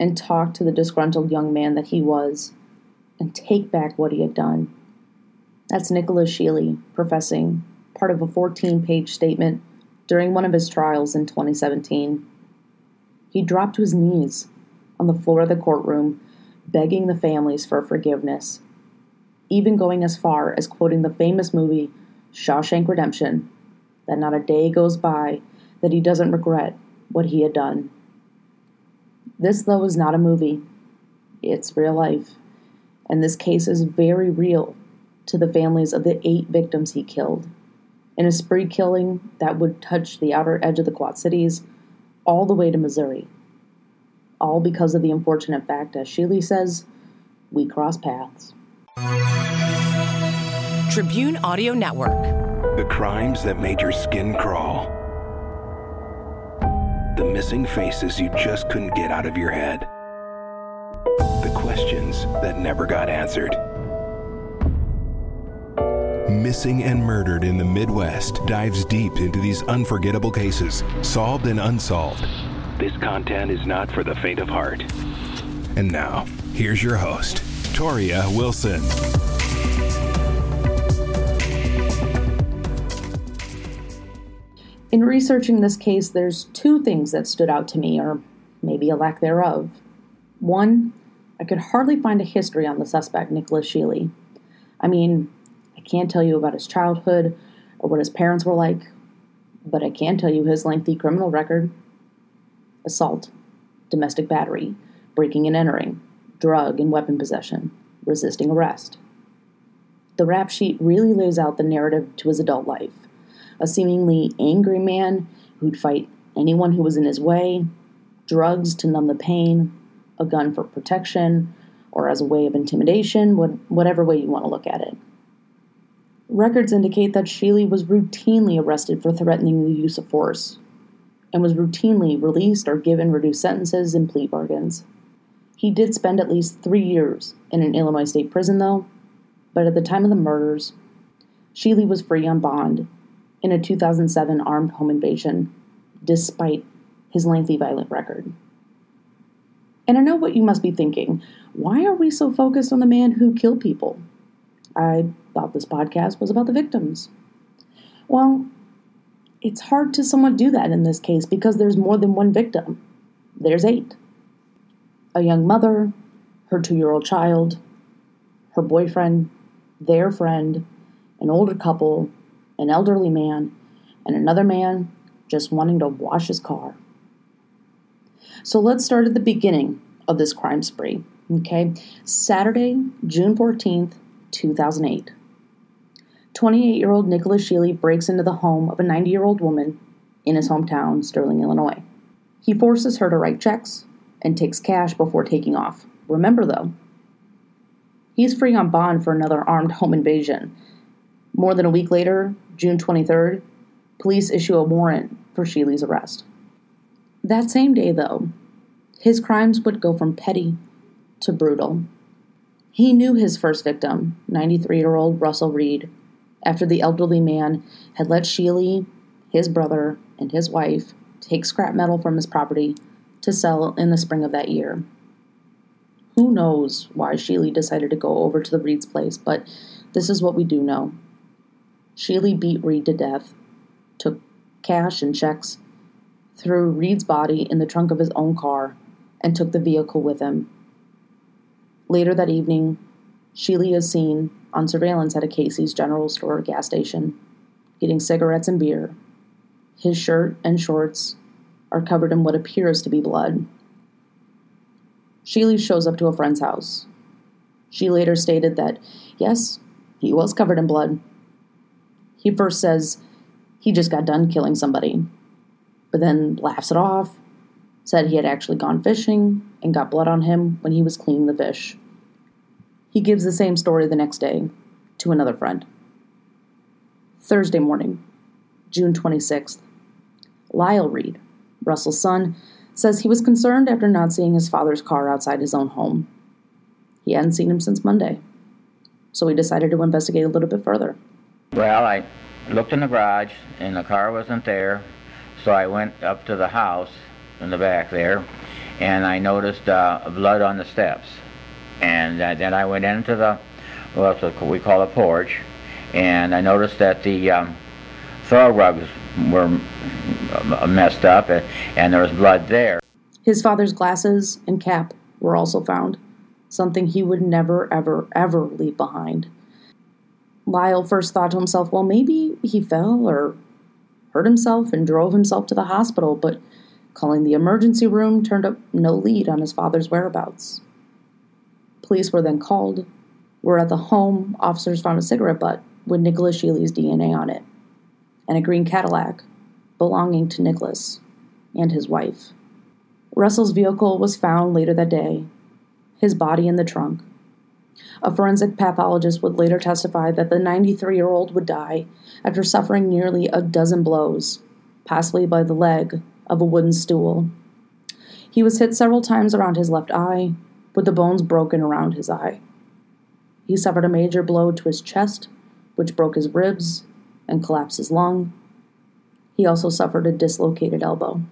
and talk to the disgruntled young man that he was and take back what he had done. That's Nicholas Sheley professing, part of a 14 page statement during one of his trials in 2017. He dropped to his knees on the floor of the courtroom, begging the families for forgiveness, even going as far as quoting the famous movie Shawshank Redemption that not a day goes by that he doesn't regret what he had done. This, though, is not a movie, it's real life, and this case is very real to the families of the eight victims he killed. In a spree killing that would touch the outer edge of the Quad Cities all the way to Missouri. All because of the unfortunate fact, as Sheley says, we cross paths. Tribune Audio Network. The crimes that made your skin crawl. Missing faces you just couldn't get out of your head. The questions that never got answered. Missing and Murdered in the Midwest dives deep into these unforgettable cases, solved and unsolved. This content is not for the faint of heart. And now, here's your host, Toria Wilson. In researching this case, there's two things that stood out to me, or maybe a lack thereof. One, I could hardly find a history on the suspect, Nicholas Sheley. I mean, I can't tell you about his childhood or what his parents were like, but I can tell you his lengthy criminal record assault, domestic battery, breaking and entering, drug and weapon possession, resisting arrest. The rap sheet really lays out the narrative to his adult life a seemingly angry man who'd fight anyone who was in his way, drugs to numb the pain, a gun for protection, or as a way of intimidation, whatever way you want to look at it. Records indicate that Sheley was routinely arrested for threatening the use of force and was routinely released or given reduced sentences and plea bargains. He did spend at least three years in an Illinois state prison, though, but at the time of the murders, Sheley was free on bond in a 2007 armed home invasion, despite his lengthy violent record. And I know what you must be thinking. Why are we so focused on the man who killed people? I thought this podcast was about the victims. Well, it's hard to somewhat do that in this case because there's more than one victim. There's eight a young mother, her two year old child, her boyfriend, their friend, an older couple, an elderly man, and another man just wanting to wash his car. So let's start at the beginning of this crime spree. Okay, Saturday, June 14th, 2008. 28 year old Nicholas Shealy breaks into the home of a 90 year old woman in his hometown, Sterling, Illinois. He forces her to write checks and takes cash before taking off. Remember, though, he's free on bond for another armed home invasion. More than a week later, June 23rd, police issue a warrant for Sheley's arrest. That same day, though, his crimes would go from petty to brutal. He knew his first victim, 93 year old Russell Reed, after the elderly man had let Sheley, his brother, and his wife take scrap metal from his property to sell in the spring of that year. Who knows why Sheley decided to go over to the Reed's place, but this is what we do know. Sheley beat Reed to death, took cash and checks, threw Reed's body in the trunk of his own car, and took the vehicle with him. Later that evening, Sheley is seen on surveillance at a Casey's General Store gas station, getting cigarettes and beer. His shirt and shorts are covered in what appears to be blood. Sheley shows up to a friend's house. She later stated that, yes, he was covered in blood, he first says he just got done killing somebody, but then laughs it off, said he had actually gone fishing and got blood on him when he was cleaning the fish. He gives the same story the next day to another friend. Thursday morning, June 26th. Lyle Reed, Russell's son, says he was concerned after not seeing his father's car outside his own home. He hadn't seen him since Monday, so he decided to investigate a little bit further. Well, I looked in the garage and the car wasn't there, so I went up to the house in the back there and I noticed uh, blood on the steps. And uh, then I went into the, well, what we call a porch, and I noticed that the um, throw rugs were uh, messed up and there was blood there. His father's glasses and cap were also found, something he would never, ever, ever leave behind. Lyle first thought to himself, well, maybe he fell or hurt himself and drove himself to the hospital, but calling the emergency room turned up no lead on his father's whereabouts. Police were then called. Were at the home, officers found a cigarette butt with Nicholas Sheley's DNA on it, and a green Cadillac belonging to Nicholas and his wife. Russell's vehicle was found later that day, his body in the trunk. A forensic pathologist would later testify that the 93 year old would die after suffering nearly a dozen blows, possibly by the leg of a wooden stool. He was hit several times around his left eye, with the bones broken around his eye. He suffered a major blow to his chest, which broke his ribs and collapsed his lung. He also suffered a dislocated elbow.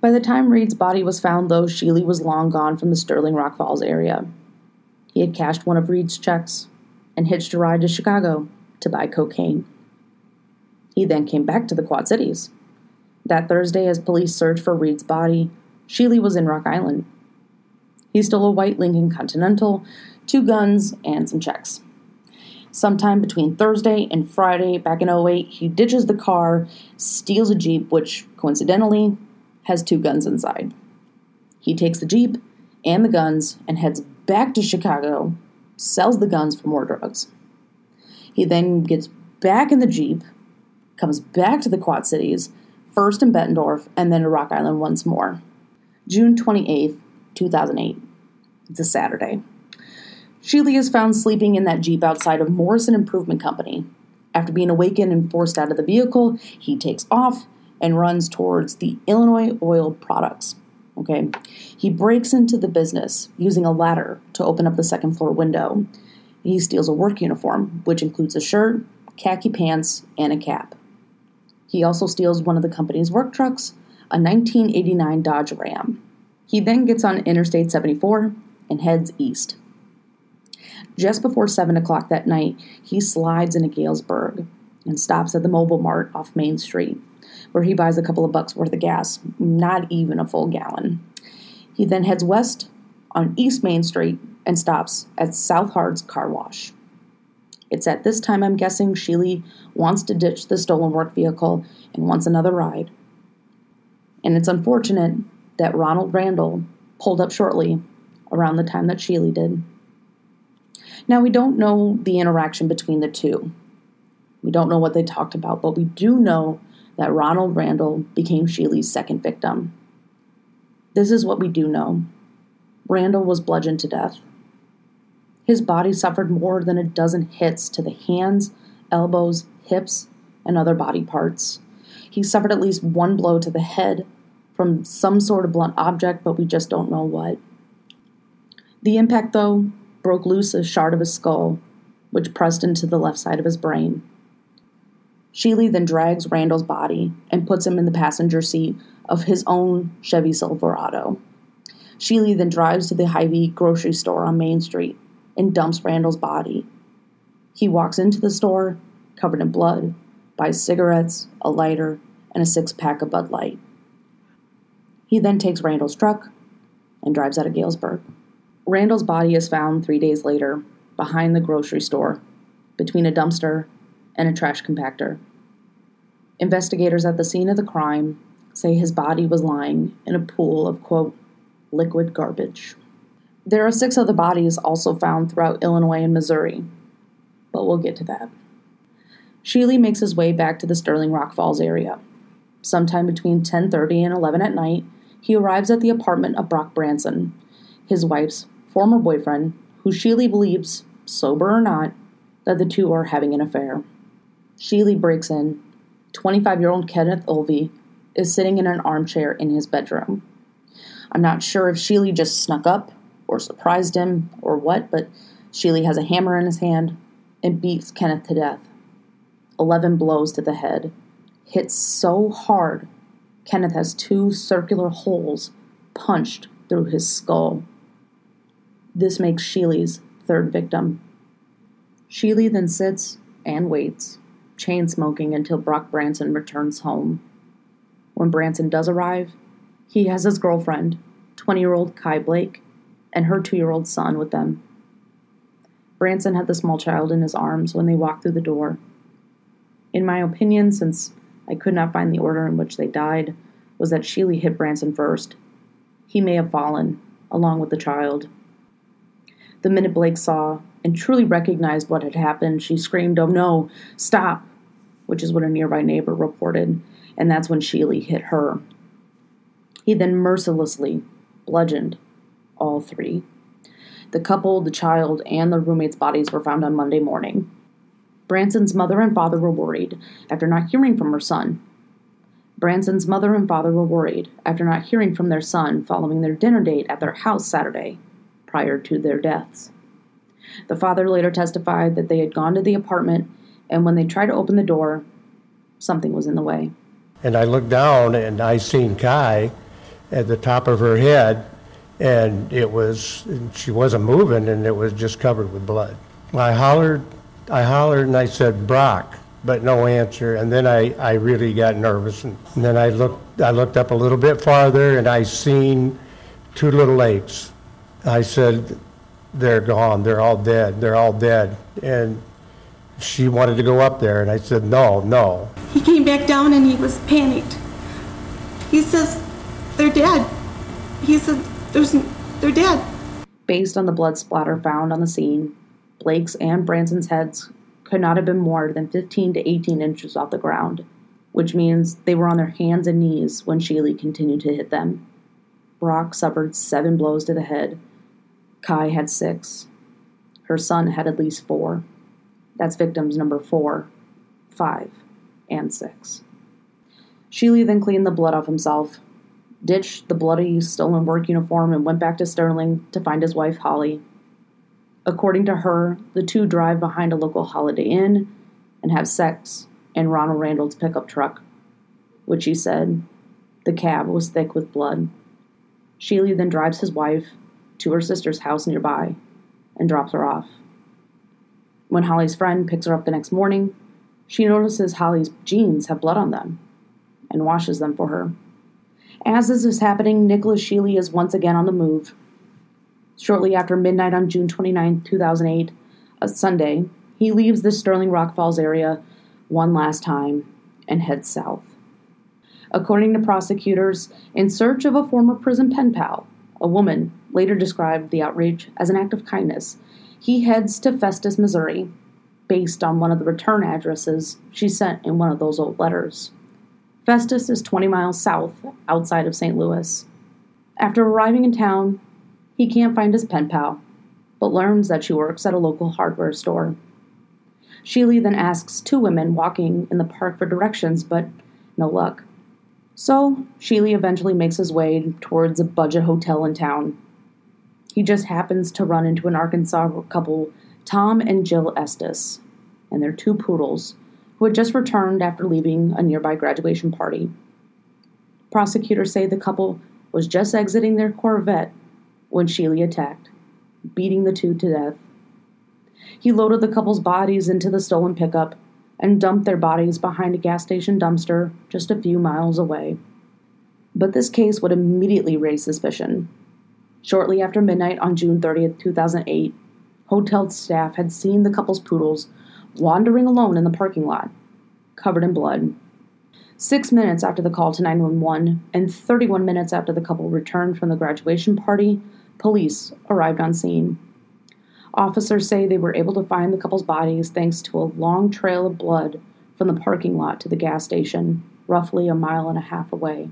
By the time Reed's body was found, though, Sheley was long gone from the Sterling Rock Falls area. He had cashed one of Reed's checks and hitched a ride to Chicago to buy cocaine. He then came back to the Quad Cities. That Thursday, as police searched for Reed's body, Sheley was in Rock Island. He stole a white Lincoln Continental, two guns, and some checks. Sometime between Thursday and Friday, back in 08, he ditches the car, steals a Jeep, which coincidentally has two guns inside. He takes the Jeep and the guns and heads back to Chicago, sells the guns for more drugs. He then gets back in the Jeep, comes back to the Quad Cities, first in Bettendorf and then to Rock Island once more. June 28th, 2008. It's a Saturday. Sheley is found sleeping in that Jeep outside of Morrison Improvement Company. After being awakened and forced out of the vehicle, he takes off and runs towards the Illinois Oil Products. Okay. He breaks into the business using a ladder to open up the second floor window. He steals a work uniform, which includes a shirt, khaki pants, and a cap. He also steals one of the company's work trucks, a 1989 Dodge Ram. He then gets on Interstate 74 and heads east. Just before 7 o'clock that night, he slides into Galesburg and stops at the Mobile Mart off Main Street, where he buys a couple of bucks worth of gas, not even a full gallon. He then heads west on East Main Street and stops at South Hard's Car Wash. It's at this time I'm guessing Sheley wants to ditch the stolen work vehicle and wants another ride. And it's unfortunate that Ronald Randall pulled up shortly around the time that Sheley did. Now, we don't know the interaction between the two. We don't know what they talked about, but we do know that Ronald Randall became Sheley's second victim. This is what we do know Randall was bludgeoned to death. His body suffered more than a dozen hits to the hands, elbows, hips, and other body parts. He suffered at least one blow to the head from some sort of blunt object, but we just don't know what. The impact, though, broke loose a shard of his skull, which pressed into the left side of his brain. Sheley then drags Randall's body and puts him in the passenger seat of his own Chevy Silverado. Sheley then drives to the Hy-Vee grocery store on Main Street and dumps Randall's body. He walks into the store, covered in blood, buys cigarettes, a lighter, and a six pack of Bud Light. He then takes Randall's truck and drives out of Galesburg. Randall's body is found three days later behind the grocery store, between a dumpster and a trash compactor. Investigators at the scene of the crime say his body was lying in a pool of, quote, liquid garbage. There are six other bodies also found throughout Illinois and Missouri, but we'll get to that. Sheley makes his way back to the Sterling Rock Falls area. Sometime between 10:30 and 11 at night, he arrives at the apartment of Brock Branson, his wife's former boyfriend, who Sheley believes, sober or not, that the two are having an affair. Sheley breaks in. 25 year old Kenneth Olvey is sitting in an armchair in his bedroom. I'm not sure if Sheley just snuck up or surprised him or what, but Sheley has a hammer in his hand and beats Kenneth to death. 11 blows to the head. Hits so hard, Kenneth has two circular holes punched through his skull. This makes Sheley's third victim. Sheley then sits and waits, chain smoking until Brock Branson returns home. When Branson does arrive, he has his girlfriend, 20 year old Kai Blake, and her two year old son with them. Branson had the small child in his arms when they walked through the door. In my opinion, since I could not find the order in which they died, was that Sheley hit Branson first. He may have fallen, along with the child. The minute Blake saw and truly recognized what had happened, she screamed, Oh no, stop! Which is what a nearby neighbor reported, and that's when Sheley hit her. He then mercilessly bludgeoned all three. The couple, the child, and the roommate's bodies were found on Monday morning. Branson's mother and father were worried after not hearing from her son. Branson's mother and father were worried after not hearing from their son following their dinner date at their house Saturday, prior to their deaths. The father later testified that they had gone to the apartment, and when they tried to open the door, something was in the way. And I looked down and I seen Kai at the top of her head, and it was she wasn't moving, and it was just covered with blood. I hollered, I hollered, and I said Brock, but no answer. And then I, I really got nervous, and, and then I looked I looked up a little bit farther, and I seen two little legs. I said, "They're gone. They're all dead. They're all dead." And she wanted to go up there, and I said, "No, no." He came back down, and he was panicked. He says, "They're dead." He said, "There's, they're dead." Based on the blood splatter found on the scene, Blake's and Branson's heads could not have been more than 15 to 18 inches off the ground, which means they were on their hands and knees when Sheley continued to hit them. Brock suffered seven blows to the head. Kai had six. Her son had at least four. That's victims number four, five, and six. Sheley then cleaned the blood off himself, ditched the bloody, stolen work uniform, and went back to Sterling to find his wife, Holly. According to her, the two drive behind a local Holiday Inn and have sex in Ronald Randall's pickup truck, which she said the cab was thick with blood. Sheley then drives his wife to her sister's house nearby and drops her off. When Holly's friend picks her up the next morning, she notices Holly's jeans have blood on them and washes them for her. As this is happening, Nicholas Sheley is once again on the move. Shortly after midnight on June 29, 2008, a Sunday, he leaves the Sterling Rock Falls area one last time and heads south. According to prosecutors, in search of a former prison pen pal, a woman later described the outrage as an act of kindness, he heads to Festus, Missouri, based on one of the return addresses she sent in one of those old letters. Festus is 20 miles south, outside of St. Louis. After arriving in town, he can't find his pen pal, but learns that she works at a local hardware store. Sheley then asks two women walking in the park for directions, but no luck. So, Sheley eventually makes his way towards a budget hotel in town. He just happens to run into an Arkansas couple, Tom and Jill Estes, and their two poodles, who had just returned after leaving a nearby graduation party. Prosecutors say the couple was just exiting their Corvette when Sheley attacked, beating the two to death. He loaded the couple's bodies into the stolen pickup and dumped their bodies behind a gas station dumpster just a few miles away. But this case would immediately raise suspicion. Shortly after midnight on June 30th, 2008, hotel staff had seen the couple's poodles wandering alone in the parking lot, covered in blood. Six minutes after the call to 911 and 31 minutes after the couple returned from the graduation party, police arrived on scene. Officers say they were able to find the couple's bodies thanks to a long trail of blood from the parking lot to the gas station, roughly a mile and a half away.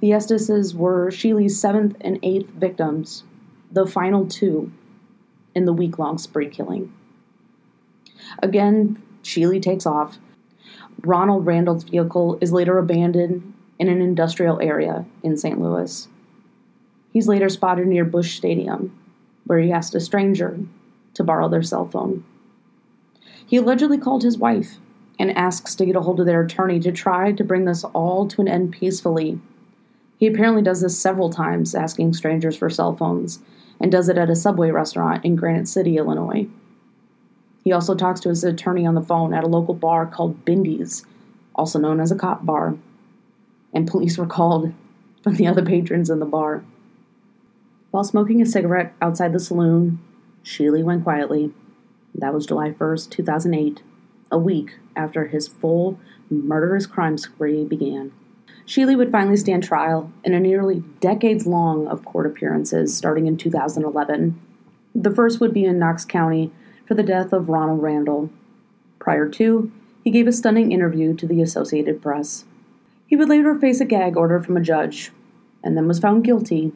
The Estises were Sheley's seventh and eighth victims, the final two in the week long spree killing. Again, Sheley takes off. Ronald Randall's vehicle is later abandoned in an industrial area in St. Louis. He's later spotted near Busch Stadium, where he asked a stranger to borrow their cell phone. He allegedly called his wife and asks to get a hold of their attorney to try to bring this all to an end peacefully. He apparently does this several times, asking strangers for cell phones, and does it at a Subway restaurant in Granite City, Illinois. He also talks to his attorney on the phone at a local bar called Bindy's, also known as a cop bar, and police were called from the other patrons in the bar. While smoking a cigarette outside the saloon, Sheley went quietly. That was July 1st, 2008, a week after his full murderous crime spree began. Sheley would finally stand trial in a nearly decades long of court appearances starting in 2011. The first would be in Knox County for the death of Ronald Randall. Prior to, he gave a stunning interview to the Associated Press. He would later face a gag order from a judge, and then was found guilty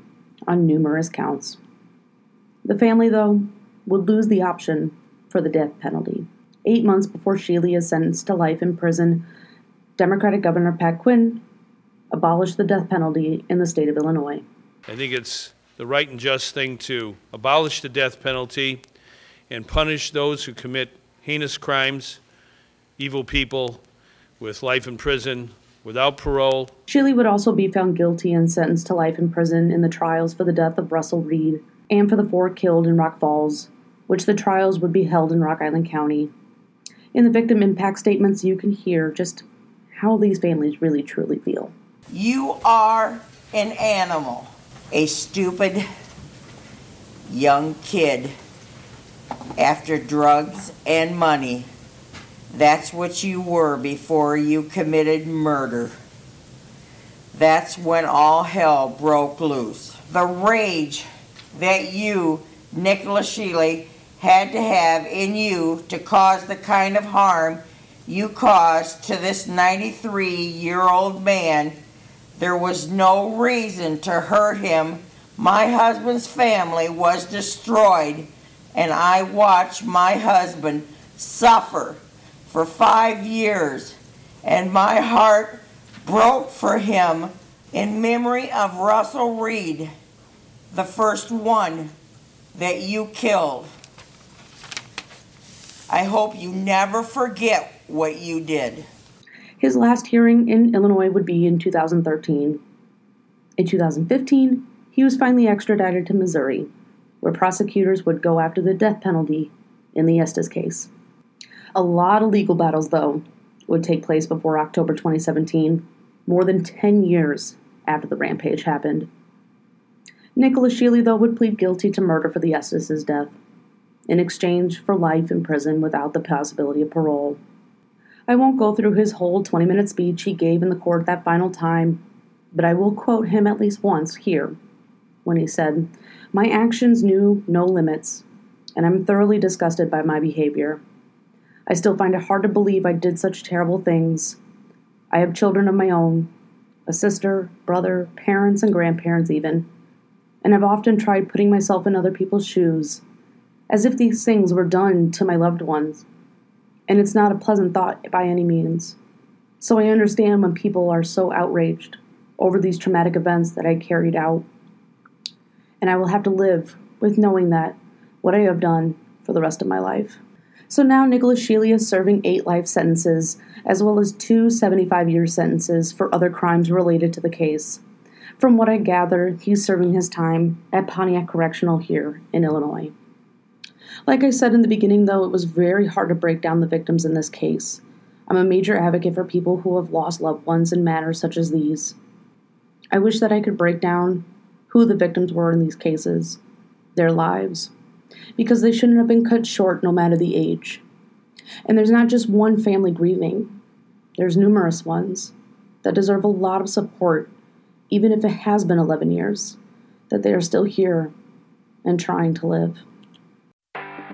on numerous counts. The family, though, would lose the option for the death penalty. Eight months before Sheley is sentenced to life in prison, Democratic Governor Pat Quinn abolished the death penalty in the state of Illinois. I think it's the right and just thing to abolish the death penalty and punish those who commit heinous crimes, evil people, with life in prison without parole. Sheley would also be found guilty and sentenced to life in prison in the trials for the death of Russell Reed and for the four killed in Rock Falls, which the trials would be held in Rock Island County. In the victim impact statements, you can hear just how these families really truly feel. You are an animal, a stupid young kid after drugs and money that's what you were before you committed murder. That's when all hell broke loose. The rage that you, Nicholas Sheley, had to have in you to cause the kind of harm you caused to this 93 year old man, there was no reason to hurt him. My husband's family was destroyed, and I watched my husband suffer for five years, and my heart broke for him in memory of Russell Reed, the first one that you killed. I hope you never forget what you did. His last hearing in Illinois would be in 2013. In 2015, he was finally extradited to Missouri, where prosecutors would go after the death penalty in the Estes case. A lot of legal battles, though, would take place before October 2017, more than 10 years after the rampage happened. Nicholas Sheley, though, would plead guilty to murder for the Estes' death in exchange for life in prison without the possibility of parole. I won't go through his whole 20 minute speech he gave in the court that final time, but I will quote him at least once here when he said, My actions knew no limits, and I'm thoroughly disgusted by my behavior. I still find it hard to believe I did such terrible things. I have children of my own a sister, brother, parents, and grandparents, even. And I've often tried putting myself in other people's shoes, as if these things were done to my loved ones. And it's not a pleasant thought by any means. So I understand when people are so outraged over these traumatic events that I carried out. And I will have to live with knowing that what I have done for the rest of my life. So now Nicholas Sheley is serving eight life sentences, as well as two 75 year sentences for other crimes related to the case. From what I gather, he's serving his time at Pontiac Correctional here in Illinois. Like I said in the beginning, though, it was very hard to break down the victims in this case. I'm a major advocate for people who have lost loved ones in matters such as these. I wish that I could break down who the victims were in these cases, their lives, because they shouldn't have been cut short no matter the age. And there's not just one family grieving, there's numerous ones that deserve a lot of support, even if it has been 11 years, that they are still here and trying to live.